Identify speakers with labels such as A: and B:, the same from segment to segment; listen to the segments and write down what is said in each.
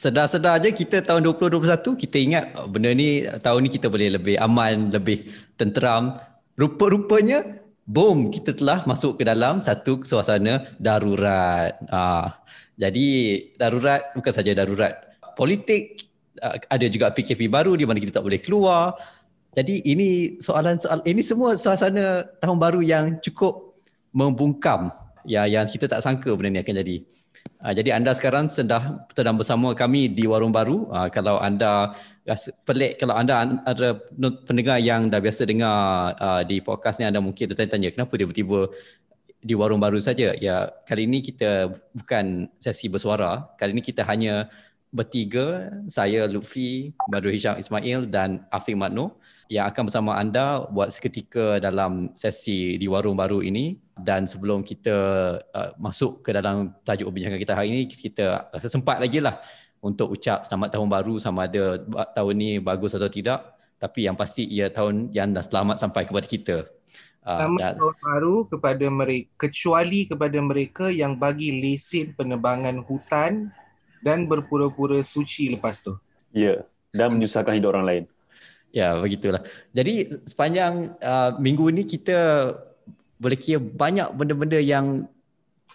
A: sedar-sedar je kita tahun 2021 kita ingat oh, benda ni tahun ni kita boleh lebih aman, lebih tenteram. Rupa-rupanya boom kita telah masuk ke dalam satu suasana darurat. Ah, jadi darurat bukan saja darurat politik ah, ada juga PKP baru di mana kita tak boleh keluar. Jadi ini soalan soal ini semua suasana tahun baru yang cukup membungkam ya yang kita tak sangka benda ni akan jadi. Uh, jadi anda sekarang sedang sedang bersama kami di Warung Baru. Uh, kalau anda pelik, kalau anda ada pendengar yang dah biasa dengar uh, di podcast ni, anda mungkin tertanya-tanya kenapa tiba-tiba di Warung Baru saja. Ya, kali ini kita bukan sesi bersuara. Kali ini kita hanya bertiga, saya Lutfi, Badrul Hisham Ismail dan Afiq Matno yang akan bersama anda buat seketika dalam sesi di warung baru ini. Dan sebelum kita uh, masuk ke dalam tajuk perbincangan kita hari ini kita rasa sempat lagi lah untuk ucap selamat tahun baru sama ada tahun ni bagus atau tidak. Tapi yang pasti ia tahun yang dah selamat sampai kepada kita.
B: Uh, selamat dan, tahun baru kepada mereka kecuali kepada mereka yang bagi lesen penerbangan hutan dan berpura-pura suci lepas tu.
C: Ya dan menyusahkan hidup orang lain
A: Ya, begitulah. Jadi sepanjang uh, minggu ini kita boleh kira banyak benda-benda yang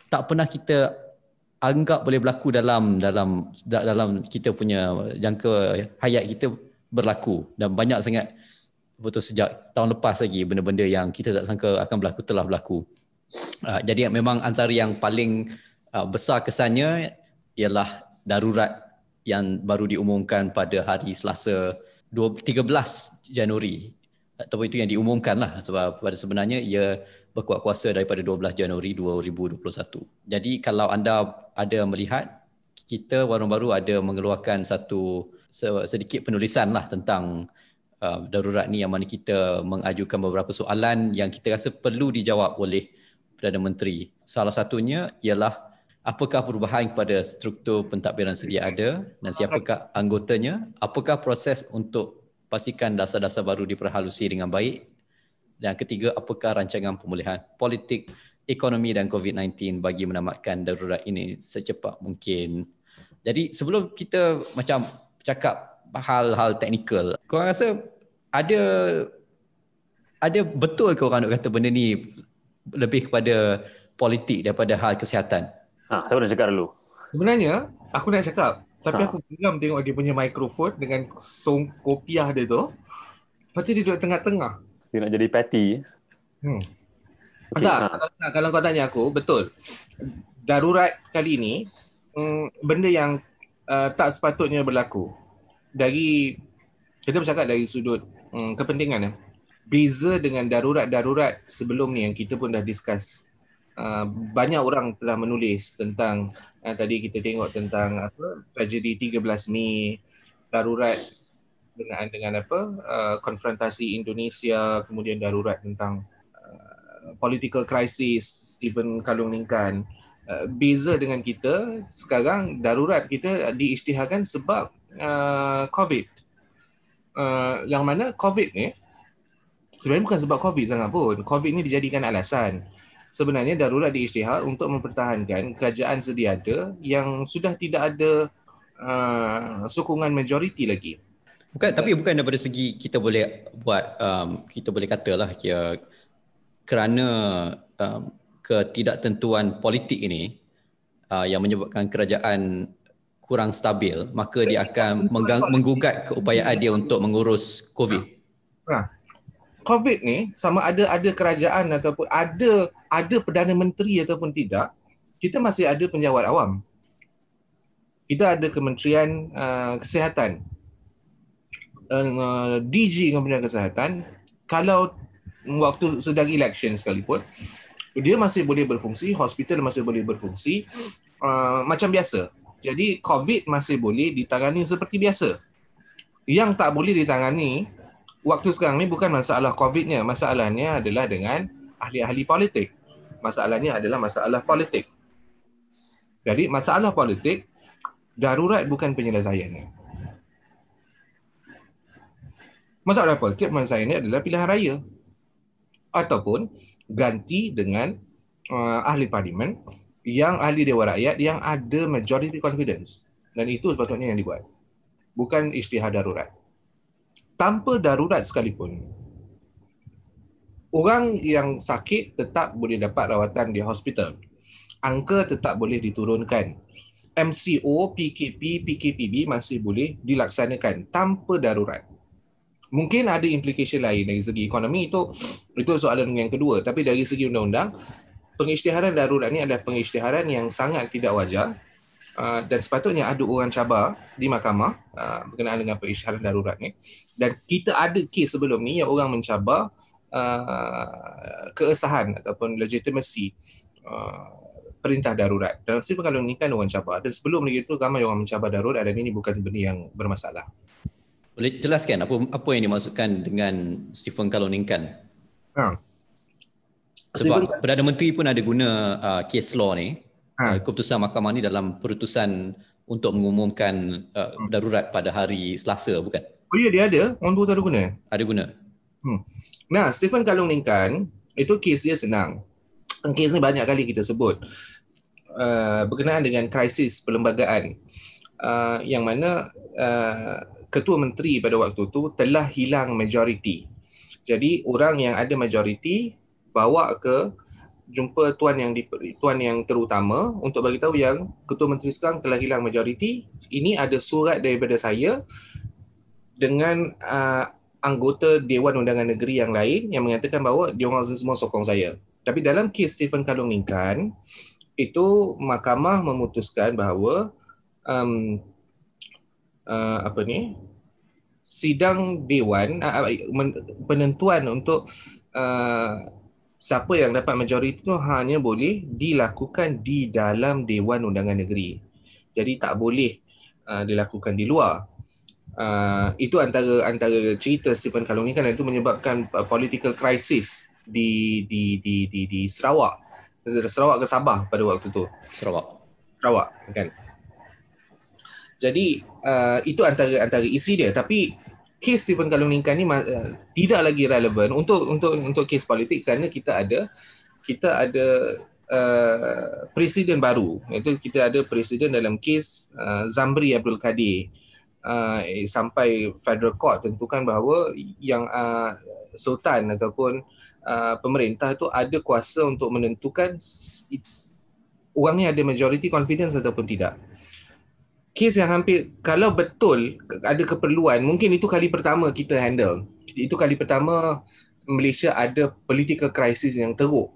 A: tak pernah kita anggap boleh berlaku dalam dalam dalam kita punya jangka hayat kita berlaku dan banyak sangat betul sejak tahun lepas lagi benda-benda yang kita tak sangka akan berlaku telah berlaku. Uh, jadi memang antara yang paling uh, besar kesannya ialah darurat yang baru diumumkan pada hari Selasa 13 Januari ataupun itu yang diumumkan lah sebab pada sebenarnya ia berkuat kuasa daripada 12 Januari 2021. Jadi kalau anda ada melihat kita Warung Baru ada mengeluarkan satu sedikit penulisan lah tentang uh, darurat ni yang mana kita mengajukan beberapa soalan yang kita rasa perlu dijawab oleh Perdana Menteri. Salah satunya ialah apakah perubahan kepada struktur pentadbiran sedia ada dan siapakah anggotanya, apakah proses untuk pastikan dasar-dasar baru diperhalusi dengan baik dan ketiga apakah rancangan pemulihan politik, ekonomi dan COVID-19 bagi menamatkan darurat ini secepat mungkin. Jadi sebelum kita macam cakap hal-hal teknikal, kau rasa ada ada betul ke orang nak kata benda ni lebih kepada politik daripada hal kesihatan?
C: Ha, saya nak cakap dulu.
B: Sebenarnya, aku nak cakap. Tapi ha. aku geram tengok dia punya mikrofon dengan song kopiah dia tu. Lepas tu dia duduk tengah-tengah.
C: Dia nak jadi patty.
B: Hmm. Okay, tak, ha. kalau, kalau kau tanya aku, betul. Darurat kali ini, hmm, benda yang uh, tak sepatutnya berlaku. Dari, kita bercakap dari sudut hmm, kepentingan. Eh. Beza dengan darurat-darurat sebelum ni yang kita pun dah discuss Uh, banyak orang telah menulis tentang uh, tadi kita tengok tentang apa tragedi 13 Mei darurat dengan dengan apa uh, konfrontasi Indonesia kemudian darurat tentang uh, political crisis Stephen Kalung Ningkan uh, beza dengan kita sekarang darurat kita diisytiharkan sebab uh, covid. Uh, yang mana covid ni sebenarnya bukan sebab covid sangat pun. Covid ni dijadikan alasan sebenarnya darurat diisytihar untuk mempertahankan kerajaan sedia ada yang sudah tidak ada uh, sokongan majoriti lagi.
A: Bukan tapi bukan daripada segi kita boleh buat um, kita boleh katalah kira kerana um, ketidaktentuan politik ini uh, yang menyebabkan kerajaan kurang stabil maka dia akan menggang, menggugat keupayaan dia untuk mengurus COVID.
B: Nah, COVID ni sama ada ada kerajaan ataupun ada ada perdana menteri ataupun tidak, kita masih ada penjawat awam. Kita ada Kementerian uh, Kesihatan. Uh, DG Kementerian Kesihatan kalau waktu sedang election sekalipun dia masih boleh berfungsi, hospital masih boleh berfungsi uh, macam biasa. Jadi COVID masih boleh ditangani seperti biasa. Yang tak boleh ditangani waktu sekarang ni bukan masalah COVID-nya. Masalahnya adalah dengan ahli-ahli politik. Masalahnya adalah masalah politik. Jadi masalah politik, darurat bukan penyelesaiannya. Masalah politik penyelesaiannya adalah pilihan raya. Ataupun ganti dengan uh, ahli parlimen yang ahli Dewan Rakyat yang ada majority confidence. dan itu sepatutnya yang dibuat. Bukan isytihar darurat. Tanpa darurat sekalipun, orang yang sakit tetap boleh dapat rawatan di hospital. Angka tetap boleh diturunkan. MCO, PKP, PKPB masih boleh dilaksanakan tanpa darurat. Mungkin ada implication lain dari segi ekonomi itu itu soalan yang kedua. Tapi dari segi undang-undang, pengisytiharan darurat ini adalah pengisytiharan yang sangat tidak wajar uh, dan sepatutnya ada orang cabar di mahkamah uh, berkenaan dengan pengisytiharan darurat ni. Dan kita ada kes sebelum ni yang orang mencabar uh, keesahan ataupun legitimacy uh, perintah darurat. Dalam sifat kalau ni kan orang cabar. Dan sebelum lagi itu ramai orang mencabar darurat dan ini bukan benda yang bermasalah.
A: Boleh jelaskan apa apa yang dimaksudkan dengan Stephen Kaloningkan? Ha. Sebab Stephen... Perdana Menteri pun ada guna uh, case law ni. Ha. Uh, keputusan mahkamah ni dalam perutusan untuk mengumumkan uh, hmm. darurat pada hari Selasa bukan?
B: Oh ya dia ada. Orang tu ada guna.
A: Ada guna.
B: Hmm. Nah, Stephen Kaloningkan itu case dia senang. Kes ni banyak kali kita sebut. Uh, berkenaan dengan krisis perlembagaan uh, yang mana uh, ketua menteri pada waktu itu telah hilang majoriti. Jadi orang yang ada majoriti bawa ke jumpa tuan yang di, tuan yang terutama untuk bagi tahu yang ketua menteri sekarang telah hilang majoriti. Ini ada surat daripada saya dengan uh, anggota Dewan Undangan Negeri yang lain yang mengatakan bahawa dia orang semua sokong saya. Tapi dalam kes Stephen Kalung Inkan, itu mahkamah memutuskan bahawa um, uh, apa ni sidang dewan uh, penentuan untuk uh, siapa yang dapat majoriti itu hanya boleh dilakukan di dalam dewan undangan negeri jadi tak boleh uh, dilakukan di luar uh, itu antara antara cerita Stephen Kalung ini kan itu menyebabkan uh, political crisis di di di di, di Sarawak Sarawak ke Sabah pada waktu tu?
A: Sarawak.
B: Sarawak, kan. Jadi uh, itu antara antara isi dia tapi kes Stephen Kaluningkan ni uh, tidak lagi relevan untuk untuk untuk kes politik kerana kita ada kita ada uh, presiden baru iaitu kita ada presiden dalam kes uh, Zamri Abdul Kadir uh, sampai federal court tentukan bahawa yang uh, sultan ataupun uh, pemerintah tu ada kuasa untuk menentukan orang ni ada majority confidence ataupun tidak. Kes yang hampir kalau betul ada keperluan, mungkin itu kali pertama kita handle. Itu kali pertama Malaysia ada political crisis yang teruk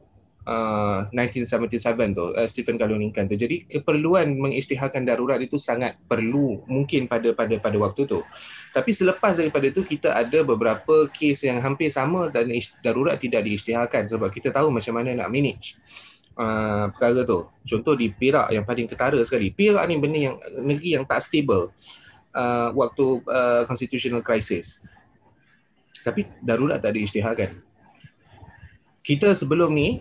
B: 1977 uh, tu uh, Stephen Kaluningkan tu. Jadi keperluan mengisytiharkan darurat itu sangat perlu mungkin pada pada pada waktu tu. Tapi selepas daripada itu kita ada beberapa kes yang hampir sama dan darurat tidak diisytiharkan sebab kita tahu macam mana nak manage uh, perkara tu. Contoh di Perak yang paling ketara sekali. Perak ni benda yang negeri yang tak stable uh, waktu uh, constitutional crisis. Tapi darurat tak diisytiharkan. Kita sebelum ni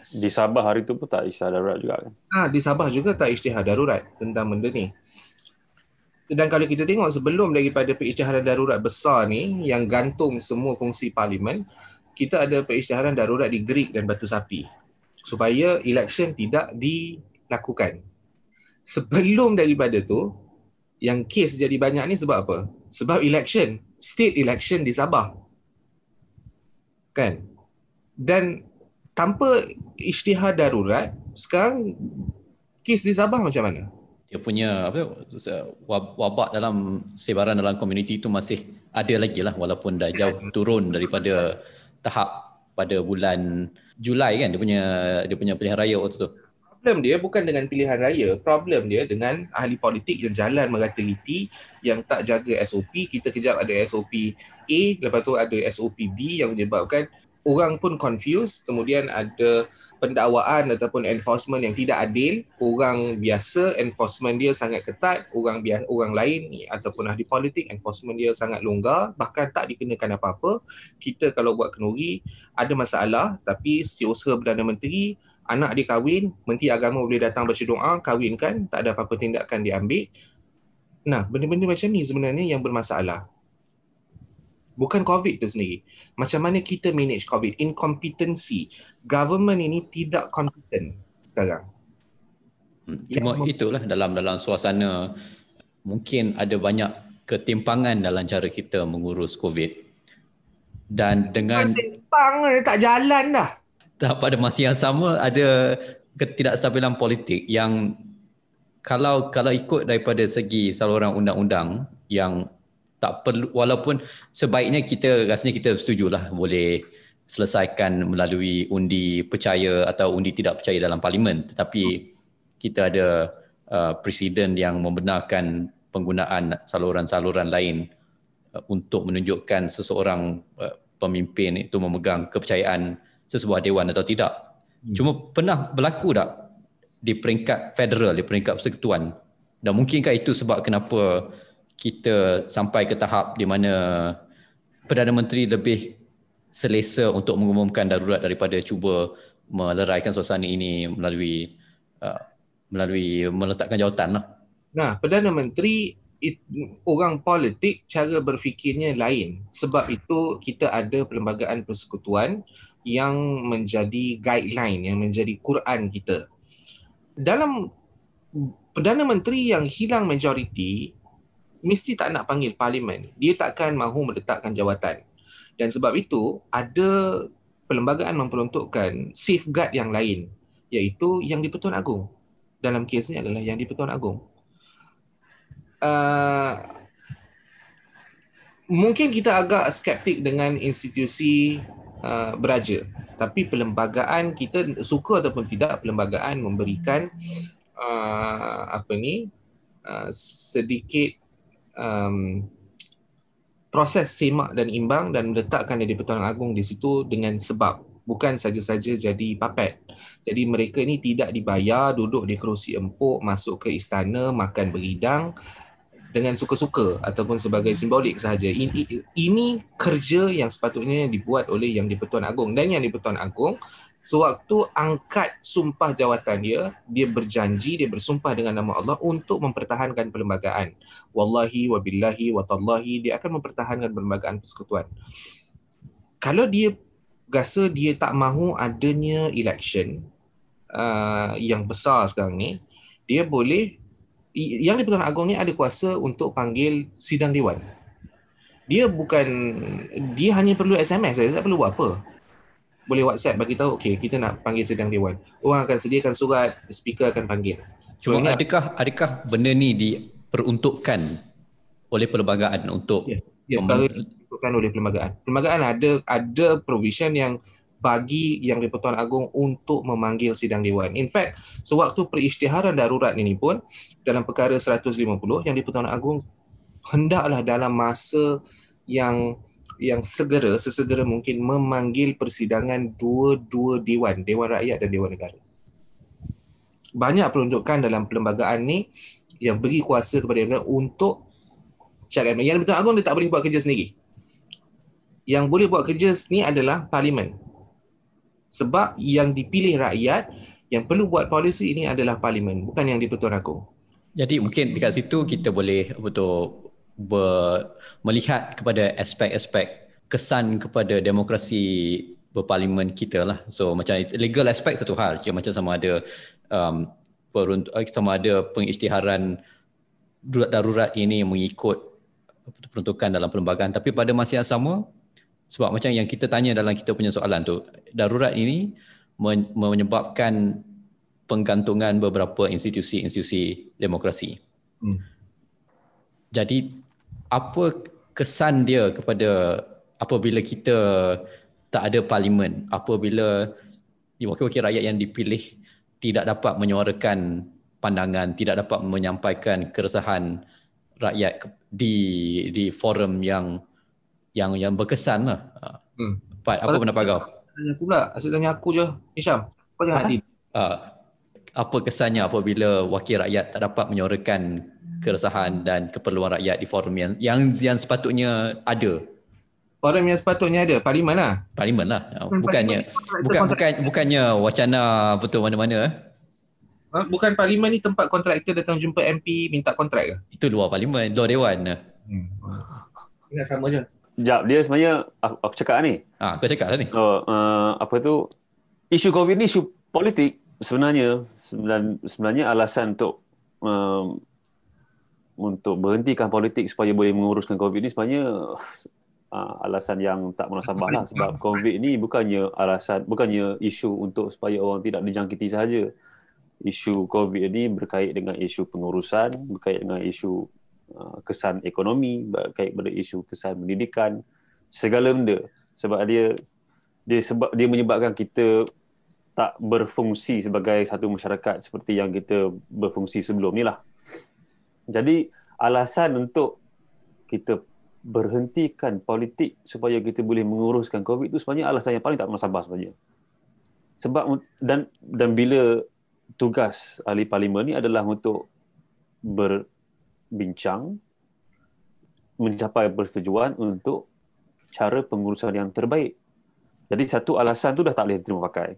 C: di Sabah hari tu pun tak isytihar darurat juga kan?
B: Ah, di Sabah juga tak isytihar darurat tentang benda ni. Dan kalau kita tengok sebelum daripada pengisytiharan darurat besar ni yang gantung semua fungsi parlimen, kita ada pengisytiharan darurat di Greek dan Batu Sapi supaya election tidak dilakukan. Sebelum daripada tu, yang kes jadi banyak ni sebab apa? Sebab election, state election di Sabah. Kan? Dan tanpa isytihar darurat sekarang kes di Sabah macam mana?
A: Dia punya apa wabak dalam sebaran dalam komuniti itu masih ada lagi lah walaupun dah jauh turun daripada tahap pada bulan Julai kan dia punya dia punya pilihan raya waktu tu.
B: Problem dia bukan dengan pilihan raya, problem dia dengan ahli politik yang jalan merata-riti yang tak jaga SOP, kita kejap ada SOP A, lepas tu ada SOP B yang menyebabkan orang pun confused kemudian ada pendakwaan ataupun enforcement yang tidak adil orang biasa enforcement dia sangat ketat orang biasa orang lain ataupun ahli politik enforcement dia sangat longgar bahkan tak dikenakan apa-apa. Kita kalau buat kenuri ada masalah tapi setiausaha Perdana Menteri anak dia kahwin menteri agama boleh datang baca doa kahwinkan tak ada apa-apa tindakan diambil nah benda-benda macam ni sebenarnya yang bermasalah bukan COVID itu sendiri. Macam mana kita manage COVID? Incompetency. Government ini tidak competent sekarang.
A: Hmm, cuma Yang itulah dalam dalam suasana mungkin ada banyak ketimpangan dalam cara kita mengurus COVID. Dan dengan
B: Timpang ni tak jalan dah.
A: dah pada masa yang sama ada ketidakstabilan politik yang kalau kalau ikut daripada segi saluran undang-undang yang tak perlu walaupun sebaiknya kita rasanya kita setujulah boleh selesaikan melalui undi percaya atau undi tidak percaya dalam parlimen tetapi kita ada uh, presiden yang membenarkan penggunaan saluran-saluran lain uh, untuk menunjukkan seseorang uh, pemimpin itu memegang kepercayaan sesebuah dewan atau tidak. Cuma pernah berlaku tak di peringkat federal, di peringkat persekutuan? Dan mungkinkah itu sebab kenapa kita sampai ke tahap di mana Perdana Menteri lebih selesa untuk mengumumkan darurat daripada cuba meleraikan suasana ini melalui uh, melalui meletakkan jawatan lah.
B: Nah, Perdana Menteri it, orang politik cara berfikirnya lain. Sebab itu kita ada perlembagaan persekutuan yang menjadi guideline, yang menjadi Quran kita. Dalam Perdana Menteri yang hilang majoriti mesti tak nak panggil parlimen. Dia takkan mahu meletakkan jawatan. Dan sebab itu ada perlembagaan memperuntukkan safeguard yang lain iaitu yang di Pertuan Agong. Dalam kes ni adalah yang di Pertuan Agong. Uh, mungkin kita agak skeptik dengan institusi uh, beraja tapi perlembagaan kita suka ataupun tidak perlembagaan memberikan uh, apa ni uh, sedikit um, proses semak dan imbang dan meletakkan di Pertuan Agong di situ dengan sebab bukan saja-saja jadi papet. Jadi mereka ni tidak dibayar duduk di kerusi empuk masuk ke istana makan beridang dengan suka-suka ataupun sebagai simbolik sahaja. Ini, ini kerja yang sepatutnya dibuat oleh yang di Pertuan Agong dan yang di Pertuan Agong sewaktu angkat sumpah jawatan dia, dia berjanji, dia bersumpah dengan nama Allah untuk mempertahankan perlembagaan. Wallahi wabillahi watallahi dia akan mempertahankan perlembagaan persekutuan. Kalau dia rasa dia tak mahu adanya election uh, yang besar sekarang ni, dia boleh yang di Pertuan Agong ni ada kuasa untuk panggil sidang dewan. Dia bukan dia hanya perlu SMS saja, tak perlu buat apa. Boleh WhatsApp bagi tahu okey kita nak panggil sidang dewan. Orang akan sediakan surat, speaker akan panggil.
A: Cuma so, adakah adakah benda ni diperuntukkan oleh perlembagaan untuk
B: ya, ya diperuntukkan oleh perlembagaan. Perlembagaan ada ada provision yang bagi yang di-Pertuan Agong untuk memanggil sidang dewan. In fact, sewaktu perisytiharan darurat ini pun dalam perkara 150 yang di-Pertuan Agong hendaklah dalam masa yang yang segera sesegera mungkin memanggil persidangan dua-dua dewan, Dewan Rakyat dan Dewan Negara. Banyak peruntukan dalam perlembagaan ni yang beri kuasa kepada mereka untuk and Yang di-Pertuan Agong dia tak boleh buat kerja sendiri. Yang boleh buat kerja ni adalah parlimen sebab yang dipilih rakyat yang perlu buat polisi ini adalah parlimen bukan yang di-Pertuan Agong.
A: Jadi mungkin dekat situ kita boleh betul ber, melihat kepada aspek-aspek kesan kepada demokrasi berparlimen kita lah. So macam legal aspek satu hal, macam sama ada um, perunt- eh, sama ada pengisytiharan darurat ini mengikut peruntukan dalam perlembagaan tapi pada masa yang sama sebab macam yang kita tanya dalam kita punya soalan tu, darurat ini menyebabkan penggantungan beberapa institusi-institusi demokrasi. Hmm. Jadi apa kesan dia kepada apabila kita tak ada parlimen, apabila wakil-wakil rakyat yang dipilih tidak dapat menyuarakan pandangan, tidak dapat menyampaikan keresahan rakyat di di forum yang yang yang berkesan lah. Hmm. Pat, apa pendapat kau?
B: Tanya aku pula. Asyik tanya aku je. Hisham, kau jangan hati.
A: Uh, apa kesannya apabila wakil rakyat tak dapat menyuarakan keresahan dan keperluan rakyat di forum yang yang, yang sepatutnya ada?
B: Forum yang sepatutnya ada, parlimen lah.
A: Parlimen lah. Bukannya bukan bukan bukannya wacana betul mana-mana eh?
B: Ha? Bukan parlimen ni tempat kontraktor datang jumpa MP minta kontrak ke?
A: Itu luar parlimen, luar dewan.
B: Hmm. Ingat sama je.
C: Jap, dia sebenarnya aku, aku cakap ni.
A: Ah, aku cakap lah ni.
C: Oh, uh, apa tu? Isu COVID ni isu politik sebenarnya sebenarnya, sebenarnya alasan untuk um, untuk berhentikan politik supaya boleh menguruskan COVID ni sebenarnya uh, alasan yang tak munasabah lah sebab COVID ni bukannya alasan bukannya isu untuk supaya orang tidak dijangkiti sahaja. Isu COVID ni berkait dengan isu pengurusan, berkait dengan isu uh, kesan ekonomi, berkait dengan isu kesan pendidikan, segala benda sebab dia dia sebab dia menyebabkan kita tak berfungsi sebagai satu masyarakat seperti yang kita berfungsi sebelum ni lah. Jadi alasan untuk kita berhentikan politik supaya kita boleh menguruskan COVID itu sebenarnya alasan yang paling tak masalah sebenarnya. Sebab dan dan bila tugas ahli parlimen ni adalah untuk berbincang mencapai persetujuan untuk cara pengurusan yang terbaik. Jadi satu alasan tu dah tak boleh diterima pakai.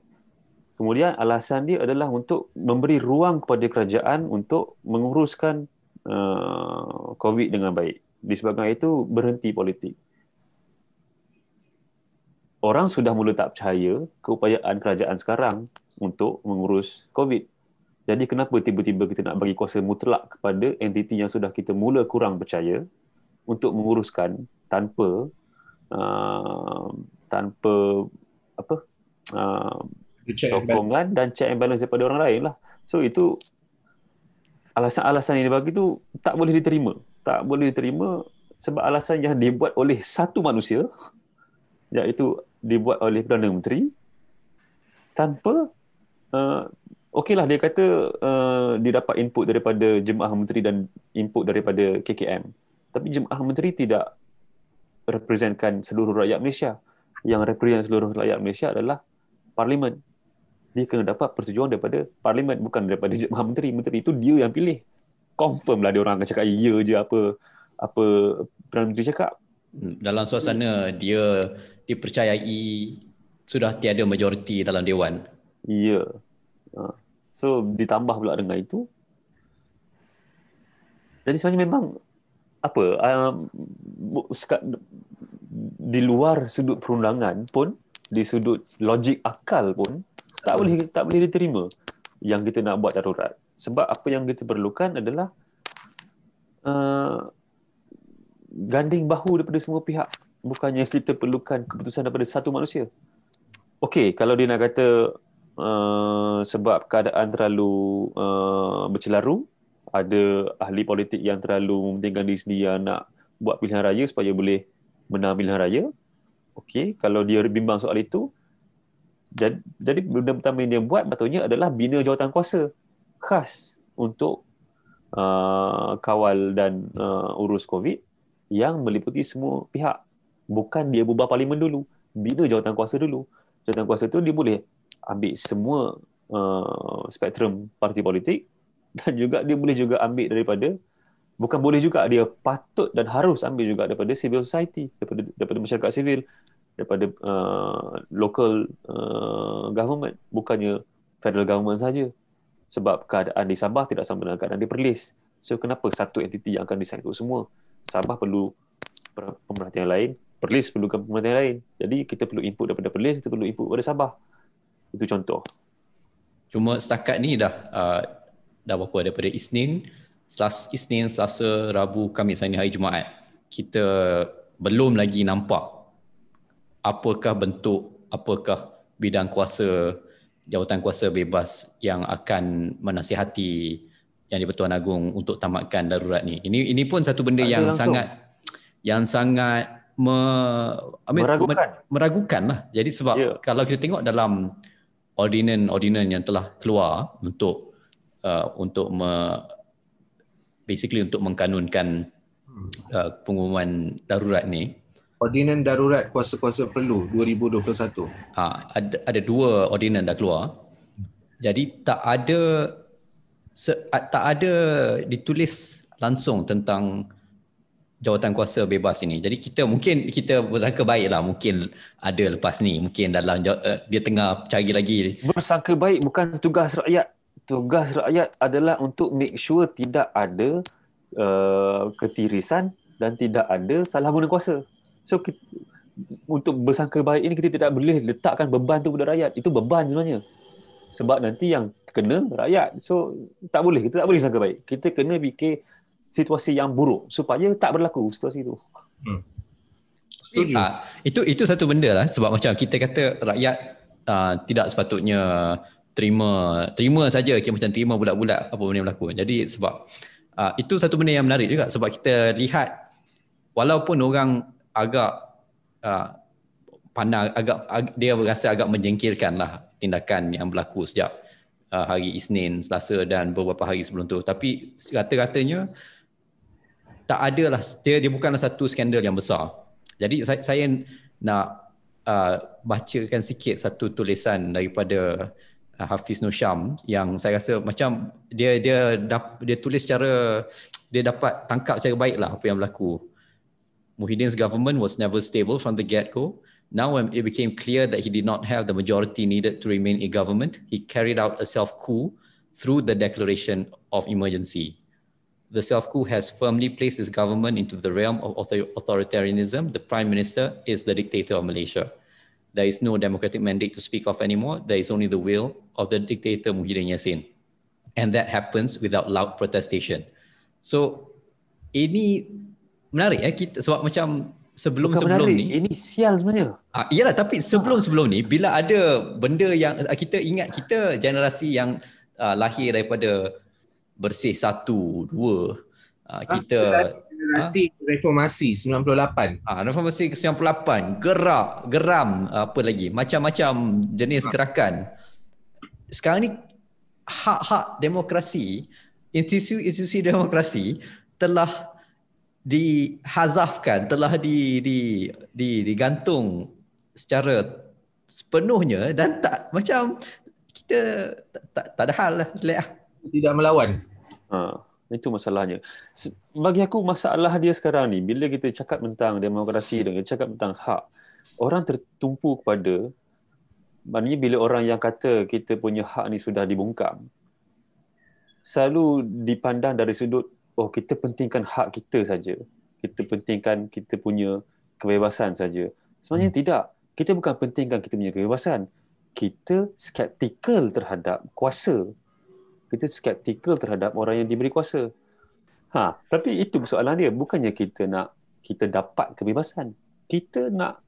C: Kemudian alasan dia adalah untuk memberi ruang kepada kerajaan untuk menguruskan uh, COVID dengan baik disebabkan itu berhenti politik. Orang sudah mula tak percaya keupayaan kerajaan sekarang untuk mengurus COVID. Jadi kenapa tiba-tiba kita nak bagi kuasa mutlak kepada entiti yang sudah kita mula kurang percaya untuk menguruskan tanpa uh, tanpa apa uh, sokongan dan check and balance daripada orang lain lah. So itu alasan-alasan yang dibagi tu tak boleh diterima. Tak boleh diterima sebab alasan yang dibuat oleh satu manusia iaitu dibuat oleh Perdana Menteri tanpa uh, okeylah dia kata uh, dia dapat input daripada jemaah menteri dan input daripada KKM tapi jemaah menteri tidak representkan seluruh rakyat Malaysia. Yang represent seluruh rakyat Malaysia adalah parlimen dia kena dapat persetujuan daripada parlimen bukan daripada jemaah menteri menteri itu dia yang pilih confirm lah dia orang akan cakap ya je apa apa Perdana Menteri cakap.
A: Hmm, dalam suasana dia dipercayai sudah tiada majoriti dalam Dewan.
C: Ya. Ha. So ditambah pula dengan itu. Jadi sebenarnya memang apa um, di luar sudut perundangan pun di sudut logik akal pun tak boleh tak boleh diterima yang kita nak buat darurat. Sebab apa yang kita perlukan adalah uh, ganding bahu daripada semua pihak. Bukannya kita perlukan keputusan daripada satu manusia. Okey kalau dia nak kata uh, sebab keadaan terlalu uh, bercelaru ada ahli politik yang terlalu mementingkan diri sendiri yang nak buat pilihan raya supaya boleh menang pilihan raya. Okey kalau dia bimbang soal itu jadi, benda pertama yang dia buat betulnya adalah bina jawatan kuasa khas untuk uh, kawal dan uh, urus COVID yang meliputi semua pihak. Bukan dia bubar parlimen dulu. Bina jawatan kuasa dulu. Jawatan kuasa tu dia boleh ambil semua uh, spektrum parti politik dan juga dia boleh juga ambil daripada bukan boleh juga dia patut dan harus ambil juga daripada civil society daripada daripada masyarakat sivil daripada uh, local uh, government bukannya federal government saja sebab keadaan di Sabah tidak sama dengan keadaan di Perlis. So kenapa satu entiti yang akan desain untuk semua? Sabah perlu pemerhatian lain, Perlis perlukan pemerhatian lain. Jadi kita perlu input daripada Perlis, kita perlu input daripada Sabah. Itu contoh.
A: Cuma setakat ni dah uh, dah berapa daripada Isnin, Selasa, Isnin, Selasa, Rabu, Khamis hari hari Jumaat. Kita belum lagi nampak apakah bentuk, apakah bidang kuasa jawatan kuasa bebas yang akan menasihati yang di-Pertuan Agong untuk tamatkan darurat ni. Ini ini pun satu benda yang langsung. sangat yang sangat me,
C: meragukan. Me,
A: meragukan lah. Jadi sebab yeah. kalau kita tengok dalam ordinan-ordinan yang telah keluar untuk uh, untuk me, basically untuk mengkanunkan uh, pengumuman darurat ni
B: Ordinan Darurat Kuasa-Kuasa Perlu 2021.
A: Ha, ada, ada dua ordinan dah keluar. Jadi tak ada se, tak ada ditulis langsung tentang jawatan kuasa bebas ini. Jadi kita mungkin kita bersangka baik lah mungkin ada lepas ni. Mungkin dalam uh, dia tengah cari lagi.
C: Bersangka baik bukan tugas rakyat. Tugas rakyat adalah untuk make sure tidak ada uh, ketirisan dan tidak ada salah guna kuasa. So kita, untuk bersangka baik ini kita tidak boleh letakkan beban tu pada rakyat. Itu beban sebenarnya. Sebab nanti yang kena rakyat. So tak boleh. Kita tak boleh sangka baik. Kita kena fikir situasi yang buruk supaya tak berlaku situasi itu. Hmm.
A: Setuju. Uh, itu itu satu benda lah sebab macam kita kata rakyat uh, tidak sepatutnya terima terima saja okay, macam terima bulat-bulat apa benda yang berlaku. Jadi sebab uh, itu satu benda yang menarik juga sebab kita lihat walaupun orang agak uh, pandang agak, agak dia berasa agak menjengkelkan lah tindakan yang berlaku sejak uh, hari Isnin, Selasa dan beberapa hari sebelum tu. Tapi rata-ratanya tak ada lah dia, dia bukanlah satu skandal yang besar. Jadi saya, saya nak uh, bacakan sikit satu tulisan daripada uh, Hafiz Nur Syam yang saya rasa macam dia dia dap, dia tulis secara dia dapat tangkap secara baik lah apa yang berlaku. Muhyiddin's government was never stable from the get-go. Now when it became clear that he did not have the majority needed to remain in government, he carried out a self-coup through the declaration of emergency the self coup has firmly placed his government into the realm of authoritarianism. The prime minister is the dictator of Malaysia. There is no democratic mandate to speak of anymore. There is only the will of the dictator Muhyiddin Yassin. And that happens without loud protestation. So ini menarik ya kita sebab macam sebelum-sebelum sebelum ni
C: ini sial sebenarnya.
A: Ah iyalah tapi sebelum-sebelum ni bila ada benda yang kita ingat kita generasi yang uh, lahir daripada bersih satu dua uh, kita
B: generasi ha? reformasi 98
A: ah reformasi 98 gerak geram apa lagi macam-macam jenis ha. gerakan sekarang ni hak-hak demokrasi institusi-institusi demokrasi telah dihazafkan telah di di di digantung secara sepenuhnya dan tak macam kita tak tak, tak ada hal lah
B: tidak melawan
C: Ha, itu masalahnya. Bagi aku masalah dia sekarang ni bila kita cakap tentang demokrasi dan kita cakap tentang hak, orang tertumpu kepada maknanya bila orang yang kata kita punya hak ni sudah dibungkam selalu dipandang dari sudut oh kita pentingkan hak kita saja. Kita pentingkan kita punya kebebasan saja. Sebenarnya hmm. tidak. Kita bukan pentingkan kita punya kebebasan. Kita skeptikal terhadap kuasa kita skeptikal terhadap orang yang diberi kuasa. Ha, tapi itu persoalan dia. Bukannya kita nak kita dapat kebebasan. Kita nak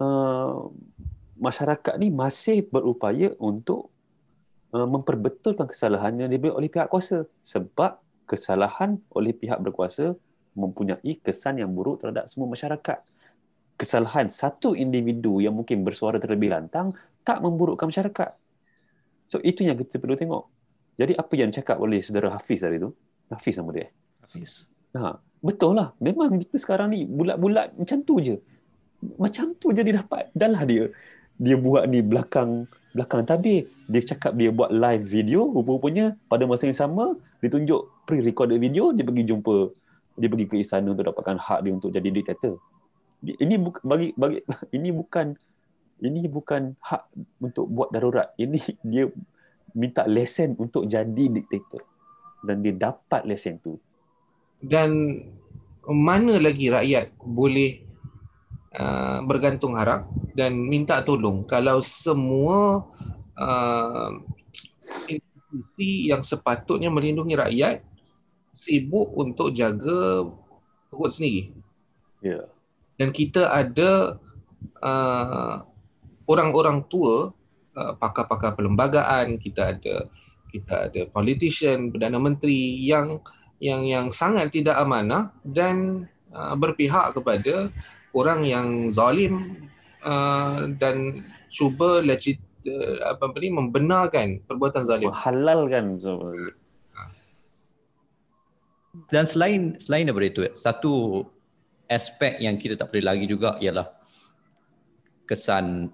C: uh, masyarakat ni masih berupaya untuk uh, memperbetulkan kesalahan yang diberi oleh pihak kuasa. Sebab kesalahan oleh pihak berkuasa mempunyai kesan yang buruk terhadap semua masyarakat. Kesalahan satu individu yang mungkin bersuara terlebih lantang tak memburukkan masyarakat. So itu yang kita perlu tengok. Jadi apa yang cakap oleh saudara Hafiz tadi tu? Hafiz nama dia.
A: Hafiz.
C: Ha, betul lah. Memang kita sekarang ni bulat-bulat macam tu je. Macam tu je dia dapat. Dah lah dia. Dia buat ni belakang belakang tabir. Dia cakap dia buat live video. Rupa-rupanya pada masa yang sama, dia tunjuk pre-recorded video, dia pergi jumpa, dia pergi ke istana untuk dapatkan hak dia untuk jadi diktator. Ini bukan bagi bagi ini bukan ini bukan hak untuk buat darurat. Ini dia minta lesen untuk jadi diktator. Dan dia dapat lesen tu.
B: Dan mana lagi rakyat boleh uh, bergantung harap dan minta tolong kalau semua uh, institusi yang sepatutnya melindungi rakyat sibuk untuk jaga perut sendiri.
C: Ya. Yeah.
B: Dan kita ada uh, orang-orang tua uh, pakar-pakar perlembagaan kita ada kita ada politician perdana menteri yang yang yang sangat tidak amanah dan uh, berpihak kepada orang yang zalim uh, dan cuba legit uh, apa beri membenarkan perbuatan zalim.
C: Halalkan
A: dan selain selain daripada itu satu aspek yang kita tak boleh lagi juga ialah kesan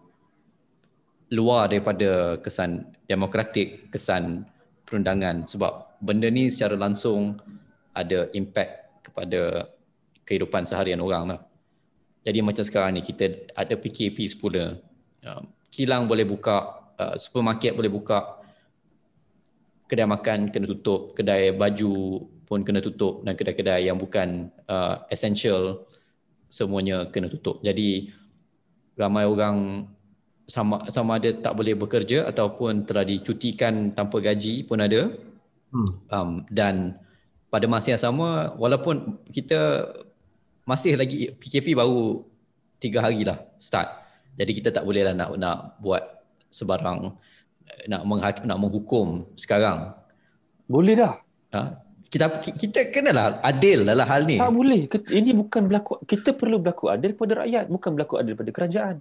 A: luar daripada kesan demokratik, kesan perundangan. Sebab benda ni secara langsung ada impact kepada kehidupan seharian orang lah. Jadi macam sekarang ni kita ada PKP semula. Um, kilang boleh buka, uh, supermarket boleh buka, kedai makan kena tutup, kedai baju pun kena tutup dan kedai-kedai yang bukan uh, essential semuanya kena tutup. Jadi ramai orang sama sama ada tak boleh bekerja ataupun telah dicutikan tanpa gaji pun ada hmm. um, dan pada masa yang sama walaupun kita masih lagi PKP baru tiga hari lah start. Jadi kita tak boleh lah nak nak buat sebarang nak menghak, nak menghukum sekarang.
C: Boleh dah.
A: Ha? Kita kita kenalah adil dalam hal ni.
C: Tak boleh. Ini bukan berlaku kita perlu berlaku adil kepada rakyat, bukan berlaku adil kepada kerajaan.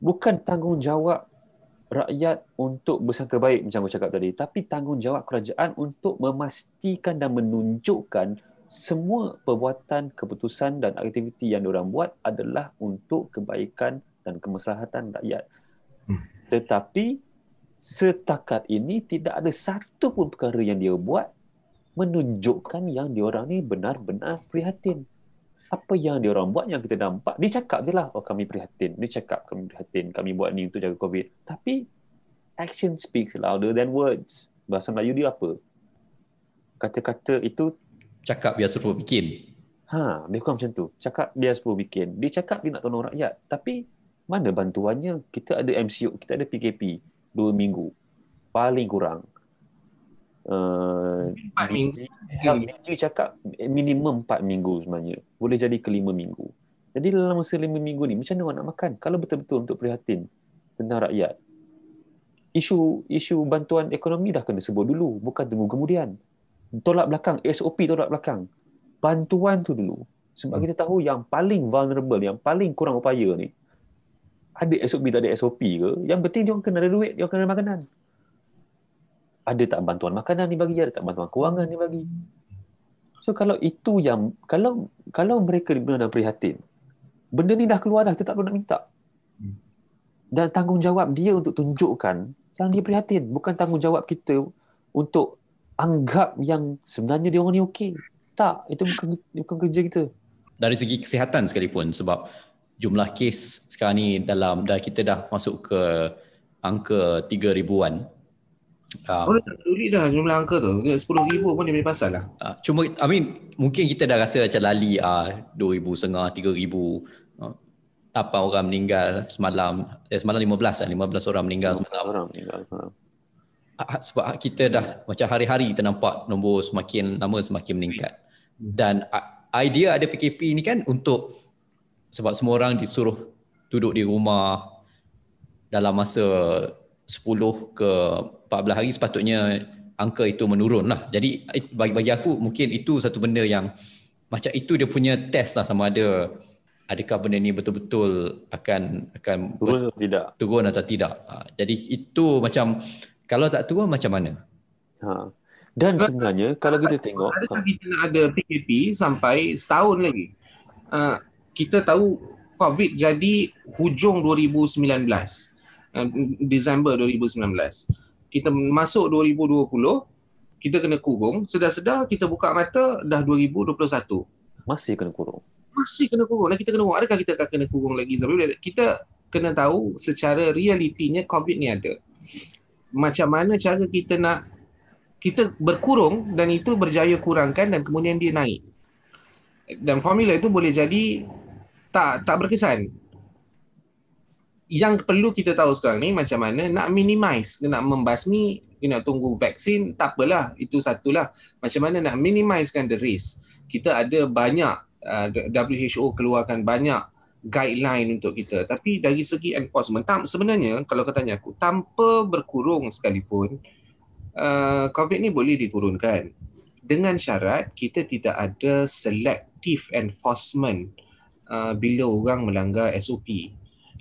C: Bukan tanggungjawab rakyat untuk bersangka baik macam aku cakap tadi, tapi tanggungjawab kerajaan untuk memastikan dan menunjukkan semua perbuatan, keputusan dan aktiviti yang diorang buat adalah untuk kebaikan dan kemaslahatan rakyat. Hmm. Tetapi setakat ini tidak ada satu pun perkara yang dia buat menunjukkan yang diorang ni benar-benar prihatin. Apa yang diorang buat yang kita nampak, dia cakap je lah, oh kami prihatin. Dia cakap kami prihatin, kami buat ni untuk jaga COVID. Tapi action speaks louder than words. Bahasa Melayu dia apa? Kata-kata itu
A: cakap biar serupa bikin.
C: Ha, dia bukan macam tu. Cakap biar serupa bikin. Dia cakap dia nak tolong rakyat. Tapi mana bantuannya? Kita ada MCO, kita ada PKP dua minggu. Paling kurang. Uh, empat minggu. Dia cakap minimum empat minggu sebenarnya. Boleh jadi ke lima minggu. Jadi dalam masa lima minggu ni, macam mana orang nak makan? Kalau betul-betul untuk prihatin tentang rakyat. Isu isu bantuan ekonomi dah kena sebut dulu. Bukan tunggu kemudian tolak belakang SOP tolak belakang. Bantuan tu dulu. Sebab hmm. kita tahu yang paling vulnerable yang paling kurang upaya ni ada SOP tak ada SOP ke? Yang penting dia orang kena ada duit dia orang kena ada makanan. Ada tak bantuan makanan ni bagi ada tak bantuan kewangan ni bagi? So kalau itu yang kalau kalau mereka benar-benar prihatin benda ni dah keluar dah kita tak perlu nak minta. Hmm. dan tanggungjawab dia untuk tunjukkan yang dia prihatin. Bukan tanggungjawab kita untuk anggap yang sebenarnya dia orang ni okey. Tak, itu bukan bukan kerja kita.
A: Dari segi kesihatan sekalipun sebab jumlah kes sekarang ni dalam dah kita dah masuk ke angka 3 ribuan.
B: Um, oh, tak peduli dah jumlah angka tu. 10 ribu pun dia boleh pasal lah.
A: Uh, cuma, I mean, mungkin kita dah rasa macam lali uh, 2 ribu setengah, 3 ribu. Uh, apa orang meninggal semalam. Eh, semalam 15 lah. 15 orang meninggal semalam. Orang meninggal semalam sebab kita dah macam hari-hari kita nampak nombor semakin lama semakin meningkat. Dan idea ada PKP ni kan untuk sebab semua orang disuruh duduk di rumah dalam masa 10 ke 14 hari sepatutnya angka itu menurun lah. Jadi bagi bagi aku mungkin itu satu benda yang macam itu dia punya test lah sama ada adakah benda ni betul-betul akan akan
C: turun atau tidak.
A: Turun atau tidak. Ha, jadi itu macam kalau tak turun macam mana?
C: Ha. Dan sebenarnya kalau kita tengok
B: adakah kita nak ada PKP sampai setahun lagi? Uh, kita tahu COVID jadi hujung 2019. Uh, Disember 2019. Kita masuk 2020, kita kena kurung. Sedar-sedar kita buka mata dah 2021.
C: Masih kena kurung.
B: Masih kena kurung. Dan kita kena adakah kita akan kena kurung lagi? Kita kena tahu secara realitinya COVID ni ada macam mana cara kita nak kita berkurung dan itu berjaya kurangkan dan kemudian dia naik. Dan formula itu boleh jadi tak tak berkesan. Yang perlu kita tahu sekarang ni macam mana nak minimize, nak membasmi, nak tunggu vaksin, tak apalah. Itu satulah. Macam mana nak minimizekan the risk. Kita ada banyak, uh, WHO keluarkan banyak guideline untuk kita. Tapi dari segi enforcement tam, sebenarnya kalau kau tanya aku tanpa berkurung sekalipun uh, covid ni boleh diturunkan. Dengan syarat kita tidak ada selective enforcement uh, bila orang melanggar SOP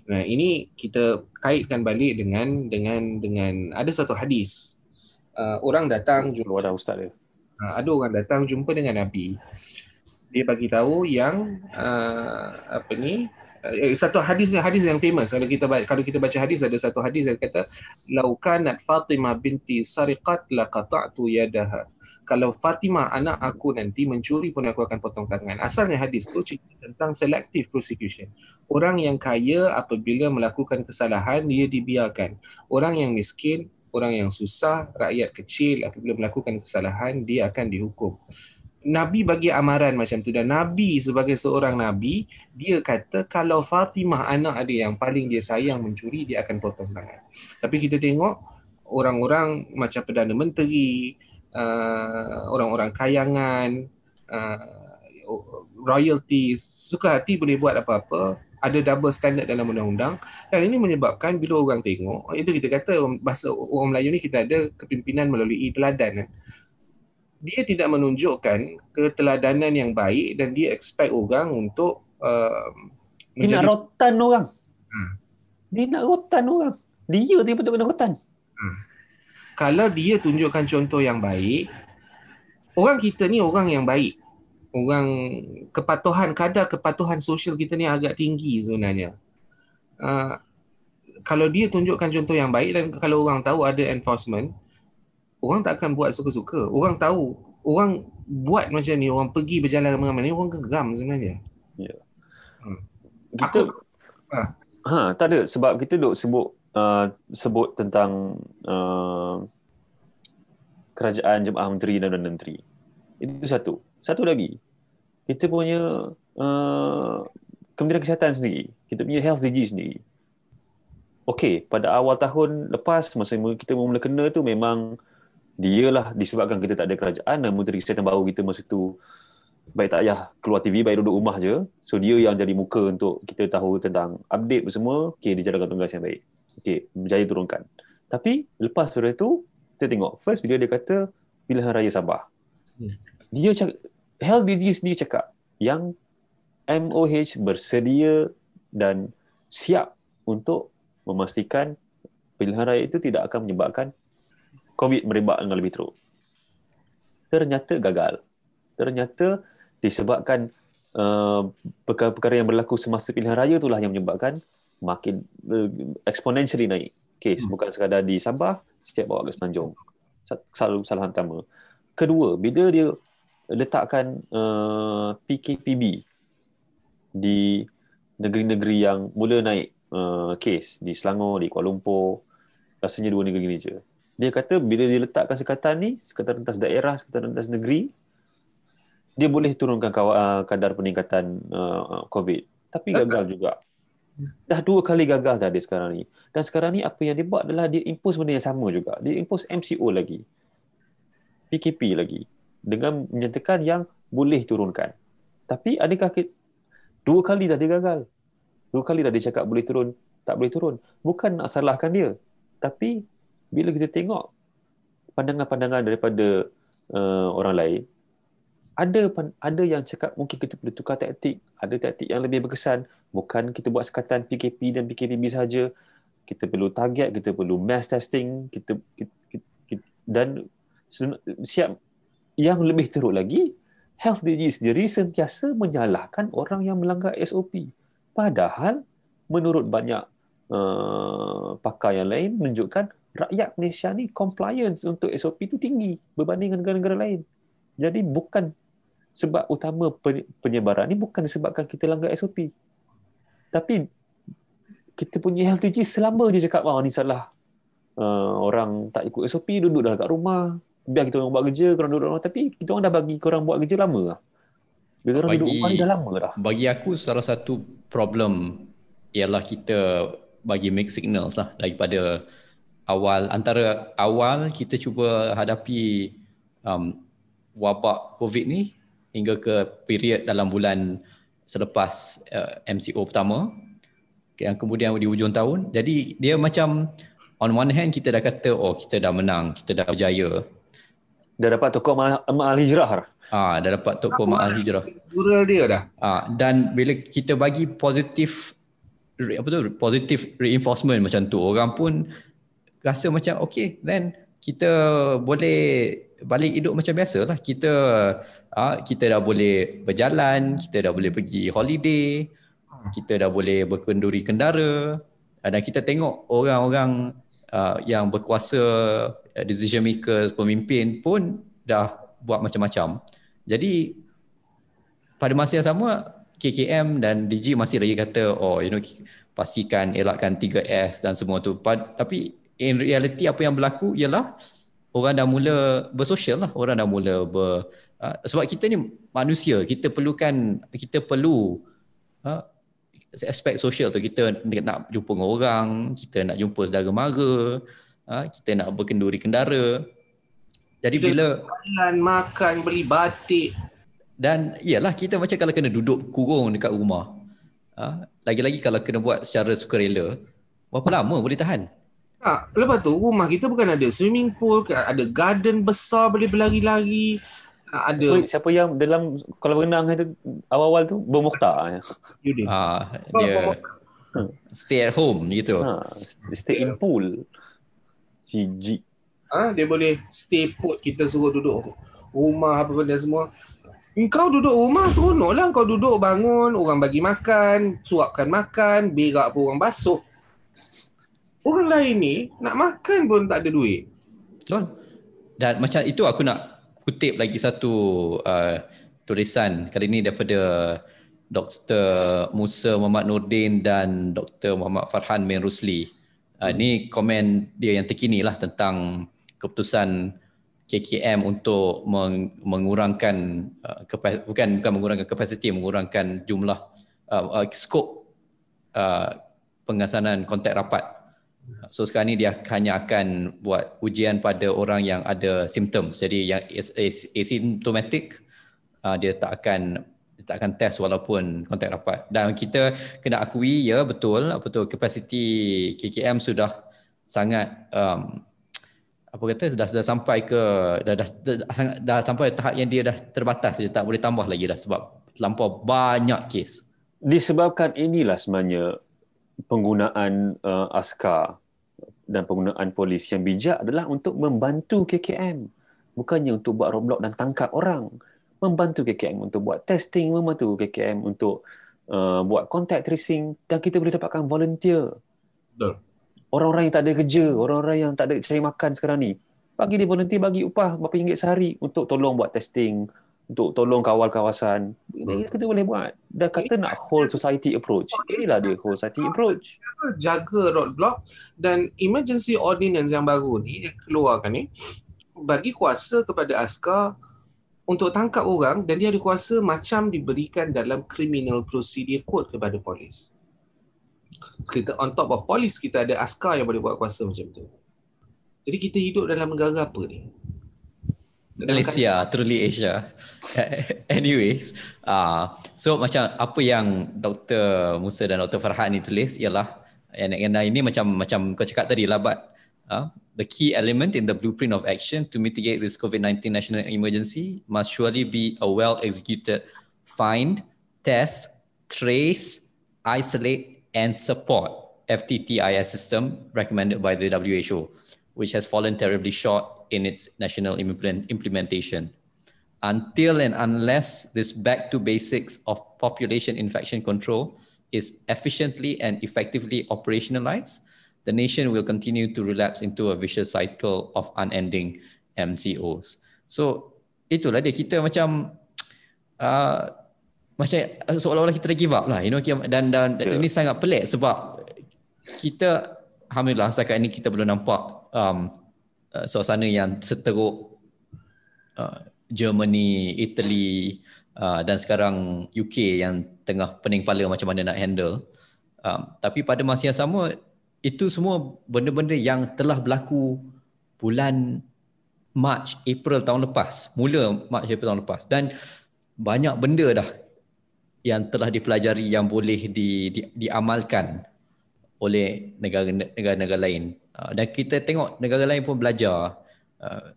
B: nah ini kita kaitkan balik dengan dengan dengan ada satu hadis. Uh, orang datang
C: jumpa ada ustaz dia.
B: Uh, ada orang datang jumpa dengan nabi dia bagi tahu yang uh, apa ni uh, satu hadis hadis yang famous. Kalau kita kalau kita baca hadis ada satu hadis yang kata laukanat Fatimah binti sariqat laqata'tu yadaha. Kalau Fatimah anak aku nanti mencuri pun aku akan potong tangan. Asalnya hadis tu cerita tentang selective prosecution. Orang yang kaya apabila melakukan kesalahan dia dibiarkan. Orang yang miskin orang yang susah rakyat kecil apabila melakukan kesalahan dia akan dihukum Nabi bagi amaran macam tu dan Nabi sebagai seorang Nabi dia kata kalau Fatimah anak ada yang paling dia sayang mencuri dia akan potong tangan. Tapi kita tengok orang-orang macam Perdana Menteri uh, orang-orang kayangan, uh, royalties, suka hati boleh buat apa-apa, ada double standard dalam undang-undang dan ini menyebabkan bila orang tengok, itu kita kata bahasa orang Melayu ni kita ada kepimpinan melalui teladan. Dia tidak menunjukkan keteladanan yang baik dan dia expect orang untuk uh,
C: dia nak rotan orang. Hmm. Dia nak rotan orang. Dia tu betul kena rotan. Hmm.
B: Kalau dia tunjukkan contoh yang baik, orang kita ni orang yang baik orang kepatuhan kadar kepatuhan sosial kita ni agak tinggi sebenarnya. Uh, kalau dia tunjukkan contoh yang baik dan kalau orang tahu ada enforcement, orang tak akan buat suka-suka. Orang tahu, orang buat macam ni, orang pergi berjalan ramai-ramai ni, orang geram sebenarnya.
C: Ya. Hmm. Kita, Aku, ha. ha, tak ada sebab kita duk sebut uh, sebut tentang uh, kerajaan jemaah menteri dan menteri. Itu satu. Satu lagi, kita punya uh, Kementerian Kesihatan sendiri, kita punya health DG sendiri. Okey, pada awal tahun lepas masa kita mula kena tu memang dialah disebabkan kita tak ada kerajaan dan Menteri Kesihatan baru kita masa tu baik tak payah keluar TV, baik duduk rumah je. So dia yang jadi muka untuk kita tahu tentang update semua. Okey, dia jalankan tugas yang baik. Okey, berjaya turunkan. Tapi lepas dari tu, kita tengok. First bila dia kata pilihan raya Sabah. Hmm. Dia cakap, Health DG sendiri cakap yang MOH bersedia dan siap untuk memastikan pilihan raya itu tidak akan menyebabkan COVID merebak dengan lebih teruk. Ternyata gagal. Ternyata disebabkan uh, perkara-perkara yang berlaku semasa pilihan raya itulah yang menyebabkan makin uh, exponentially naik kes. Hmm. Bukan sekadar di Sabah, setiap bawa ke Semenanjung. Selalu salah pertama. Kedua, bila dia letakkan uh, PKPB di negeri-negeri yang mula naik uh, kes di Selangor, di Kuala Lumpur, rasanya dua negeri ini je. Dia kata bila dia letakkan sekatan ni, sekatan rentas daerah, sekatan rentas negeri, dia boleh turunkan uh, kadar peningkatan uh, COVID. Tapi gagal juga. Dah dua kali gagal dah dia sekarang ni. Dan sekarang ni apa yang dia buat adalah dia impose benda yang sama juga. Dia impose MCO lagi. PKP lagi dengan menyatakan yang boleh turunkan. Tapi adakah kita, dua kali dah dia gagal. Dua kali dah dia cakap boleh turun, tak boleh turun. Bukan nak salahkan dia. Tapi bila kita tengok pandangan-pandangan daripada uh, orang lain, ada ada yang cakap mungkin kita perlu tukar taktik, ada taktik yang lebih berkesan. Bukan kita buat sekatan PKP dan PKPB saja. Kita perlu target, kita perlu mass testing, kita, kita, kita, kita dan siap yang lebih teruk lagi, Health DG sendiri sentiasa menyalahkan orang yang melanggar SOP. Padahal, menurut banyak uh, pakar yang lain, menunjukkan rakyat Malaysia ni compliance untuk SOP itu tinggi berbanding dengan negara-negara lain. Jadi bukan sebab utama penyebaran ni bukan disebabkan kita langgar SOP. Tapi kita punya health DG selama je cakap, oh, ni salah. Uh, orang tak ikut SOP, duduk dalam kat rumah, biar kita orang buat kerja, korang duduk rumah. Tapi kita orang dah bagi korang buat kerja lama lah. Bila korang duduk rumah ni dah lama dah.
A: Bagi aku salah satu problem ialah kita bagi make signals lah daripada awal antara awal kita cuba hadapi um, wabak COVID ni hingga ke period dalam bulan selepas uh, MCO pertama yang kemudian di hujung tahun jadi dia macam on one hand kita dah kata oh kita dah menang kita dah berjaya
C: dah dapat tokoh Ma'al Hijrah dah.
A: Ah, dah dapat tokoh Ma'al Hijrah.
B: Plural dia dah.
A: Ah, dan bila kita bagi positif apa tu positif reinforcement macam tu orang pun rasa macam okay then kita boleh balik hidup macam biasa lah kita ah, kita dah boleh berjalan kita dah boleh pergi holiday kita dah boleh berkenduri kendara dan kita tengok orang-orang uh, yang berkuasa uh, decision makers pemimpin pun dah buat macam-macam. Jadi pada masa yang sama KKM dan DG masih lagi kata oh you know pastikan elakkan 3S dan semua tu. Tapi in reality apa yang berlaku ialah orang dah mula bersosial lah. Orang dah mula ber, uh, sebab kita ni manusia, kita perlukan kita perlu uh, aspek sosial tu kita nak jumpa dengan orang, kita nak jumpa saudara mara, ha, kita nak berkenduri kendara. Jadi
B: Kita-
A: bila
B: Jalan, makan, beli batik.
A: dan iyalah kita macam kalau kena duduk kurung dekat rumah. Ha? Lagi-lagi kalau kena buat secara sukarela, berapa lama boleh tahan?
B: Ha, lepas tu rumah kita bukan ada swimming pool, ada garden besar boleh berlari-lari. Ha, ada
C: Siapa, siapa yang dalam kalau berenang itu awal-awal tu bermukhtar.
B: you did.
A: Ha, dia stay at home gitu.
C: Ha, stay in pool. Jijik.
B: Ha, dia boleh stay put kita suruh duduk rumah apa benda semua. Kau duduk rumah seronok lah. Kau duduk bangun, orang bagi makan, suapkan makan, berak pun orang basuh. Orang lain ni nak makan pun tak ada duit.
A: Betul. Dan macam itu aku nak kutip lagi satu uh, tulisan kali ini daripada Dr. Musa Muhammad Nordin dan Dr. Muhammad Farhan bin Rusli. Uh, ni komen dia yang terkini lah tentang keputusan KKM untuk meng- mengurangkan uh, kepa- bukan bukan mengurangkan kapasiti mengurangkan jumlah uh, uh, skop uh, pengasanan kontak rapat So sekarang ni dia hanya akan buat ujian pada orang yang ada symptoms. Jadi yang as- as- asymptomatic uh, dia tak akan dia tak akan test walaupun kontak rapat. Dan kita kena akui ya betul apa tu kapasiti KKM sudah sangat um, apa kata dah sudah sampai ke dah dah, dah, dah, dah sampai tahap yang dia dah terbatas dia tak boleh tambah lagi dah sebab terlampau banyak kes.
C: Disebabkan inilah sebenarnya penggunaan uh, askar dan penggunaan polis yang bijak adalah untuk membantu KKM. Bukannya untuk buat roadblock dan tangkap orang. Membantu KKM untuk buat testing, membantu KKM untuk uh, buat contact tracing dan kita boleh dapatkan volunteer.
B: Betul.
C: Orang-orang yang tak ada kerja, orang-orang yang tak ada cari makan sekarang ni, bagi dia volunteer, bagi upah berapa ringgit sehari untuk tolong buat testing, untuk tolong kawal kawasan. Ini kita boleh buat. Dan kata nak whole society approach. Inilah dia whole society approach.
B: jaga roadblock dan emergency ordinance yang baru ni yang keluarkan ni bagi kuasa kepada askar untuk tangkap orang dan dia ada kuasa macam diberikan dalam criminal procedure code kepada polis. Kita on top of polis kita ada askar yang boleh buat kuasa macam tu. Jadi kita hidup dalam negara apa ni?
A: Malaysia, truly Asia. Anyways, uh, so macam apa yang Dr. Musa dan Dr. Farhan ni tulis ialah yang, yang ini macam macam kau cakap tadi lah, but uh, the key element in the blueprint of action to mitigate this COVID-19 national emergency must surely be a well-executed find, test, trace, isolate, and support FTTIS system recommended by the WHO, which has fallen terribly short in its national implement- implementation. Until and unless this back to basics of population infection control is efficiently and effectively operationalized, the nation will continue to relapse into a vicious cycle of unending MCOs. So itulah dia kita macam uh, macam seolah-olah kita dah give up lah you know dan dan, dan
C: Yeah.
A: ini sangat pelik sebab kita alhamdulillah setakat ini kita belum nampak um, uh, suasana yang seteruk uh, Germany, Italy uh, dan sekarang UK yang tengah pening kepala macam mana nak handle. Um, tapi pada masa yang sama itu semua benda-benda yang telah berlaku bulan March, April tahun lepas. Mula March, April tahun lepas dan banyak benda dah yang telah dipelajari yang boleh di, di, diamalkan oleh negara-negara lain. Uh, dan kita tengok negara lain pun belajar. Uh,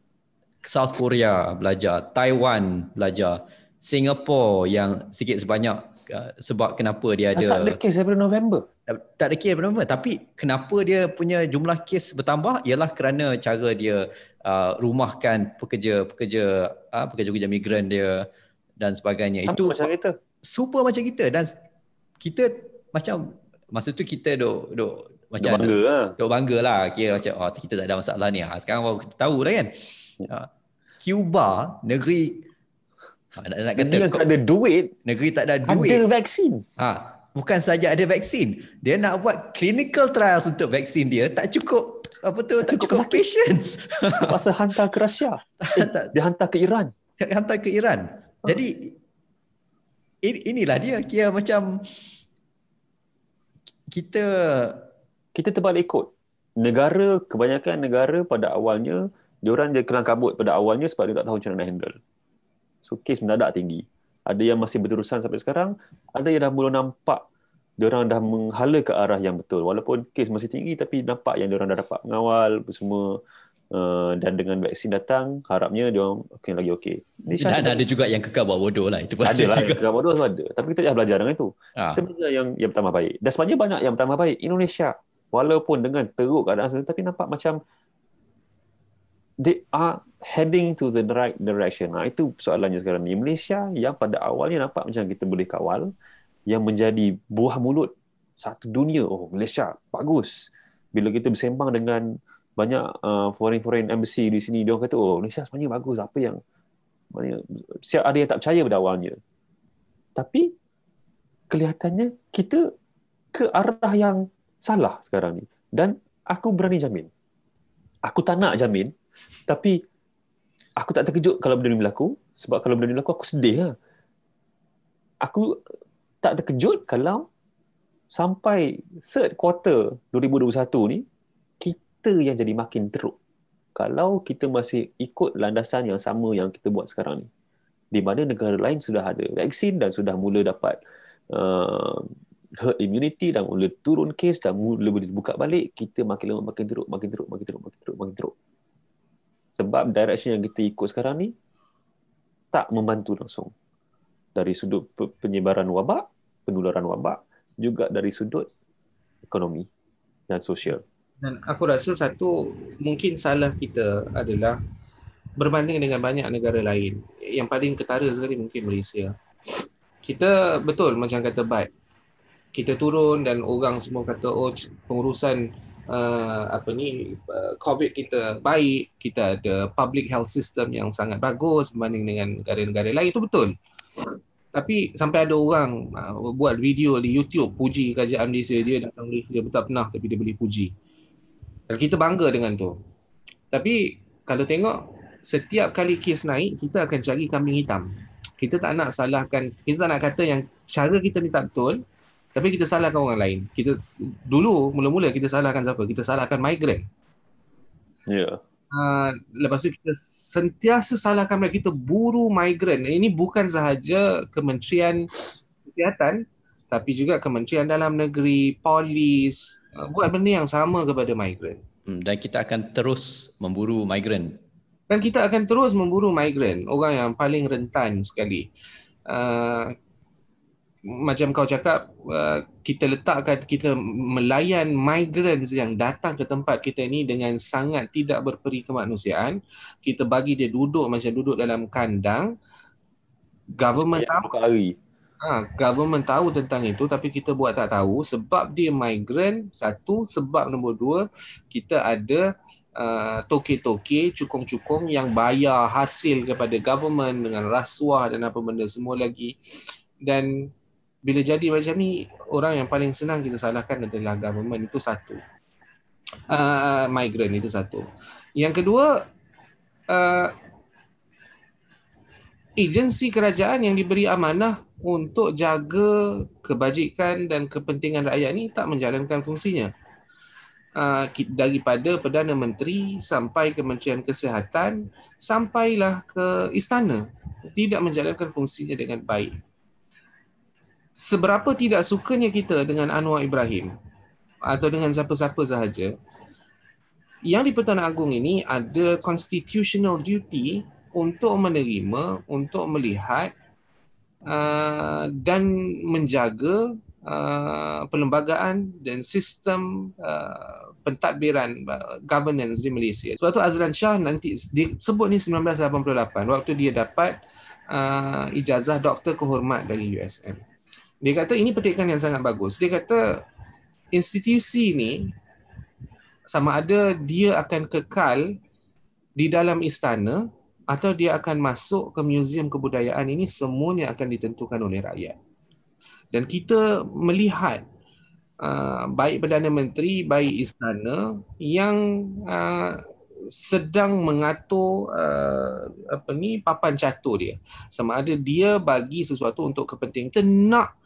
A: South Korea belajar, Taiwan belajar, Singapore yang sikit sebanyak uh, sebab kenapa dia ada
C: tak ada kes daripada November.
A: tak ada kes apa tapi kenapa dia punya jumlah kes bertambah ialah kerana cara dia uh, rumahkan pekerja-pekerja uh, pekerja-pekerja migran dia dan sebagainya.
C: Sama
A: Itu
C: macam kita.
A: super macam kita dan kita macam masa tu kita duk duk
C: Macam bangga lah.
A: duk bangga lah. Kira macam oh kita tak ada masalah ni. Ha, sekarang baru kita tahu lah kan? Ha, Cuba negeri ha, nak, nak kata
C: yang tak ada duit,
A: negeri tak ada duit.
C: Ada vaksin.
A: ha, bukan saja ada vaksin. Dia nak buat clinical trials untuk vaksin dia tak cukup apa tu tak
C: cukup
A: cukup patients.
C: Masa hantar ke Rusia. Eh, dia hantar ke Iran.
A: hantar ke Iran. Jadi in- inilah dia. Kira macam kita
C: Kita terbalik ikut. Negara, kebanyakan negara pada awalnya Dia orang dia kelang kabut pada awalnya sebab dia tak tahu macam mana nak handle. So kes mendadak tinggi. Ada yang masih berterusan sampai sekarang, ada yang dah mula nampak dia orang dah menghala ke arah yang betul. Walaupun kes masih tinggi tapi nampak yang dia orang dah dapat mengawal semua uh, dan dengan vaksin datang harapnya dia orang okay, lagi okey.
A: Dan ada juga yang kekal buat bodoh lah itu
C: ada lah
A: juga.
C: kekal bodoh ada. Tapi kita dah belajar dengan itu. Ha. Kita belajar yang yang pertama baik. Dan sebenarnya banyak yang pertama baik. Indonesia walaupun dengan teruk keadaan sebenarnya tapi nampak macam they are heading to the right direction. Nah, itu soalannya sekarang ni. Malaysia yang pada awalnya nampak macam kita boleh kawal, yang menjadi buah mulut satu dunia. Oh, Malaysia, bagus. Bila kita bersembang dengan banyak uh, foreign-foreign embassy di sini, dia kata, oh, Malaysia sebenarnya bagus. Apa yang, siap ada yang tak percaya pada awalnya. Tapi, kelihatannya kita ke arah yang salah sekarang ni. Dan aku berani jamin. Aku tak nak jamin, tapi aku tak terkejut kalau benda ni berlaku sebab kalau benda ni berlaku aku sedih lah. Aku tak terkejut kalau sampai third quarter 2021 ni kita yang jadi makin teruk. Kalau kita masih ikut landasan yang sama yang kita buat sekarang ni. Di mana negara lain sudah ada vaksin dan sudah mula dapat uh, herd immunity dan mula turun kes dan mula boleh buka balik, kita makin lama makin teruk, makin teruk, makin teruk, makin teruk, makin teruk sebab direction yang kita ikut sekarang ni tak membantu langsung dari sudut penyebaran wabak, penularan wabak juga dari sudut ekonomi dan sosial.
B: Dan aku rasa satu mungkin salah kita adalah berbanding dengan banyak negara lain. Yang paling ketara sekali mungkin Malaysia. Kita betul macam kata Bat. Kita turun dan orang semua kata oh pengurusan uh, apa ni uh, covid kita baik kita ada public health system yang sangat bagus berbanding dengan negara-negara lain itu betul. Tapi sampai ada orang uh, buat video di YouTube puji kerajaan Malaysia dia datang Malaysia dia tak pernah tapi dia boleh puji. Dan kita bangga dengan tu. Tapi kalau tengok setiap kali kes naik kita akan cari kambing hitam. Kita tak nak salahkan kita tak nak kata yang cara kita ni tak betul tapi kita salahkan orang lain. Kita dulu mula-mula kita salahkan siapa? Kita salahkan migrant.
C: Ya. Yeah.
B: Uh, lepas tu kita sentiasa salahkan mereka kita buru migrant. Ini bukan sahaja Kementerian Kesihatan tapi juga Kementerian Dalam Negeri, polis uh, buat benda yang sama kepada migrant.
A: Hmm, dan kita akan terus memburu migrant.
B: Dan kita akan terus memburu migrant, orang yang paling rentan sekali. Uh, macam kau cakap uh, kita letakkan kita melayan migrants yang datang ke tempat kita ni dengan sangat tidak berperi kemanusiaan. Kita bagi dia duduk macam duduk dalam kandang. Government tahu lari. Ha, government tahu tentang itu tapi kita buat tak tahu. Sebab dia migrant satu. Sebab nombor dua kita ada uh, toke-toke cukong-cukong yang bayar hasil kepada government dengan rasuah dan apa benda semua lagi. Dan bila jadi macam ni orang yang paling senang kita salahkan adalah government. Itu satu. Uh, migrant itu satu. Yang kedua uh, agensi kerajaan yang diberi amanah untuk jaga kebajikan dan kepentingan rakyat ni tak menjalankan fungsinya. Uh, daripada Perdana Menteri sampai Kementerian Kesihatan sampailah ke istana. Tidak menjalankan fungsinya dengan baik seberapa tidak sukanya kita dengan Anwar Ibrahim atau dengan siapa-siapa sahaja yang di Pertuan Agong ini ada constitutional duty untuk menerima, untuk melihat uh, dan menjaga uh, perlembagaan dan sistem uh, pentadbiran uh, governance di Malaysia. Sebab tu Azlan Shah nanti disebut ni 1988 waktu dia dapat uh, ijazah doktor kehormat dari USM. Dia kata ini petikan yang sangat bagus. Dia kata institusi ini sama ada dia akan kekal di dalam istana atau dia akan masuk ke muzium kebudayaan ini semuanya akan ditentukan oleh rakyat. Dan kita melihat uh, baik Perdana Menteri, baik istana yang uh, sedang mengatur uh, apa ni papan catur dia. Sama ada dia bagi sesuatu untuk kepentingan nak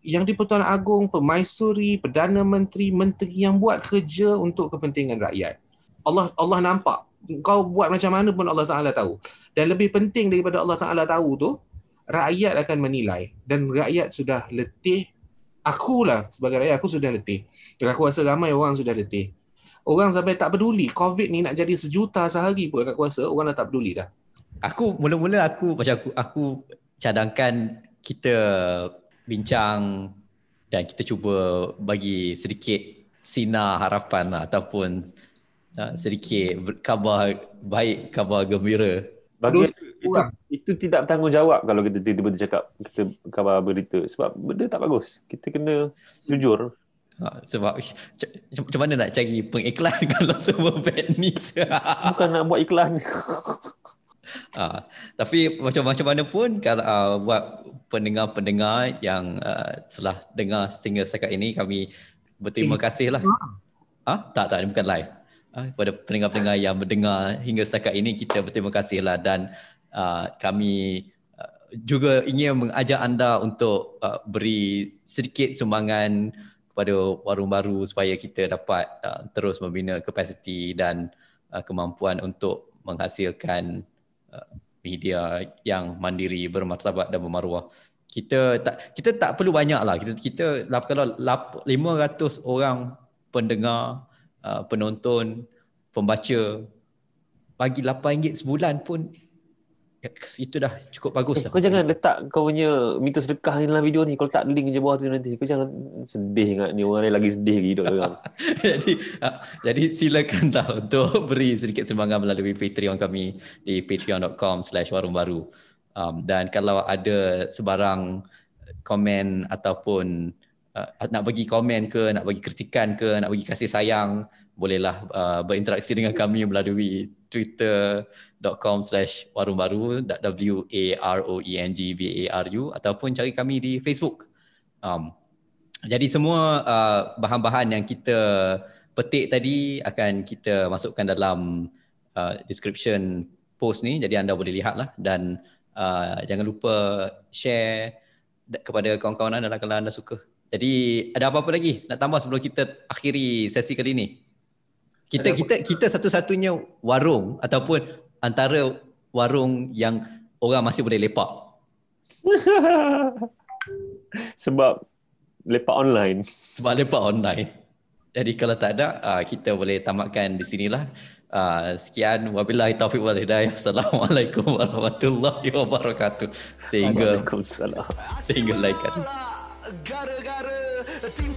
B: yang di Pertuan Agong, Permaisuri, Perdana Menteri, Menteri yang buat kerja untuk kepentingan rakyat. Allah Allah nampak. Kau buat macam mana pun Allah Taala tahu. Dan lebih penting daripada Allah Taala tahu tu, rakyat akan menilai dan rakyat sudah letih. Akulah sebagai rakyat aku sudah letih. Dan aku rasa ramai orang sudah letih. Orang sampai tak peduli. COVID ni nak jadi sejuta sehari pun aku rasa orang dah tak peduli dah.
A: Aku mula-mula aku macam aku aku cadangkan kita bincang dan kita cuba bagi sedikit sinar harapan lah, ataupun uh, sedikit khabar baik, khabar gembira.
C: Bagi
B: Terus
C: itu, itu tidak bertanggungjawab kalau kita tiba-tiba cakap kita khabar berita sebab benda tak bagus. Kita kena jujur.
A: Ha, sebab macam mana nak cari pengiklan kalau semua bad news.
C: Bukan nak buat iklan.
A: ha, tapi macam macam mana pun kalau uh, buat pendengar-pendengar yang uh, telah dengar sehingga setakat ini kami berterima kasih lah. Ah, tak tak ini bukan live. Ah, kepada pendengar-pendengar yang mendengar hingga setakat ini kita berterima kasih lah dan uh, kami uh, juga ingin mengajak anda untuk uh, beri sedikit sumbangan kepada warung baru supaya kita dapat uh, terus membina kapasiti dan uh, kemampuan untuk menghasilkan uh, media yang mandiri, bermartabat dan bermaruah. Kita tak kita tak perlu banyak lah. Kita kita lap- kalau lap- 500 orang pendengar, uh, penonton, pembaca bagi RM8 sebulan pun itu dah cukup bagus
C: Eh,
A: dah.
C: kau jangan letak kau punya minta sedekah ni dalam video ni. Kalau tak link je bawah tu nanti. Kau jangan sedih ingat ni orang lain lagi sedih lagi hidup orang.
A: jadi uh, jadi silakanlah untuk beri sedikit sumbangan melalui Patreon kami di patreon.com slash warung baru um, dan kalau ada sebarang komen ataupun uh, nak bagi komen ke nak bagi kritikan ke nak bagi kasih sayang bolehlah uh, berinteraksi dengan kami melalui twitter.com slash warung baru w a r o e n g b a r u ataupun cari kami di Facebook um, jadi semua uh, bahan-bahan yang kita petik tadi akan kita masukkan dalam uh, description post ni jadi anda boleh lihatlah dan uh, jangan lupa share da- kepada kawan-kawan anda lah kalau anda suka. Jadi ada apa-apa lagi nak tambah sebelum kita akhiri sesi kali ni? Kita
B: Ada
A: kita kita satu-satunya warung ataupun antara warung yang orang masih boleh lepak.
C: Sebab lepak online.
A: sebab lepak online. Jadi kalau tak ada, uh, kita boleh tamatkan di sinilah. Uh, sekian wabillahi taufiq wal hidayah. Assalamualaikum warahmatullahi wabarakatuh. Sehingga
C: Waalaikumsalam.
A: sehingga lain.
D: Gara-gara tim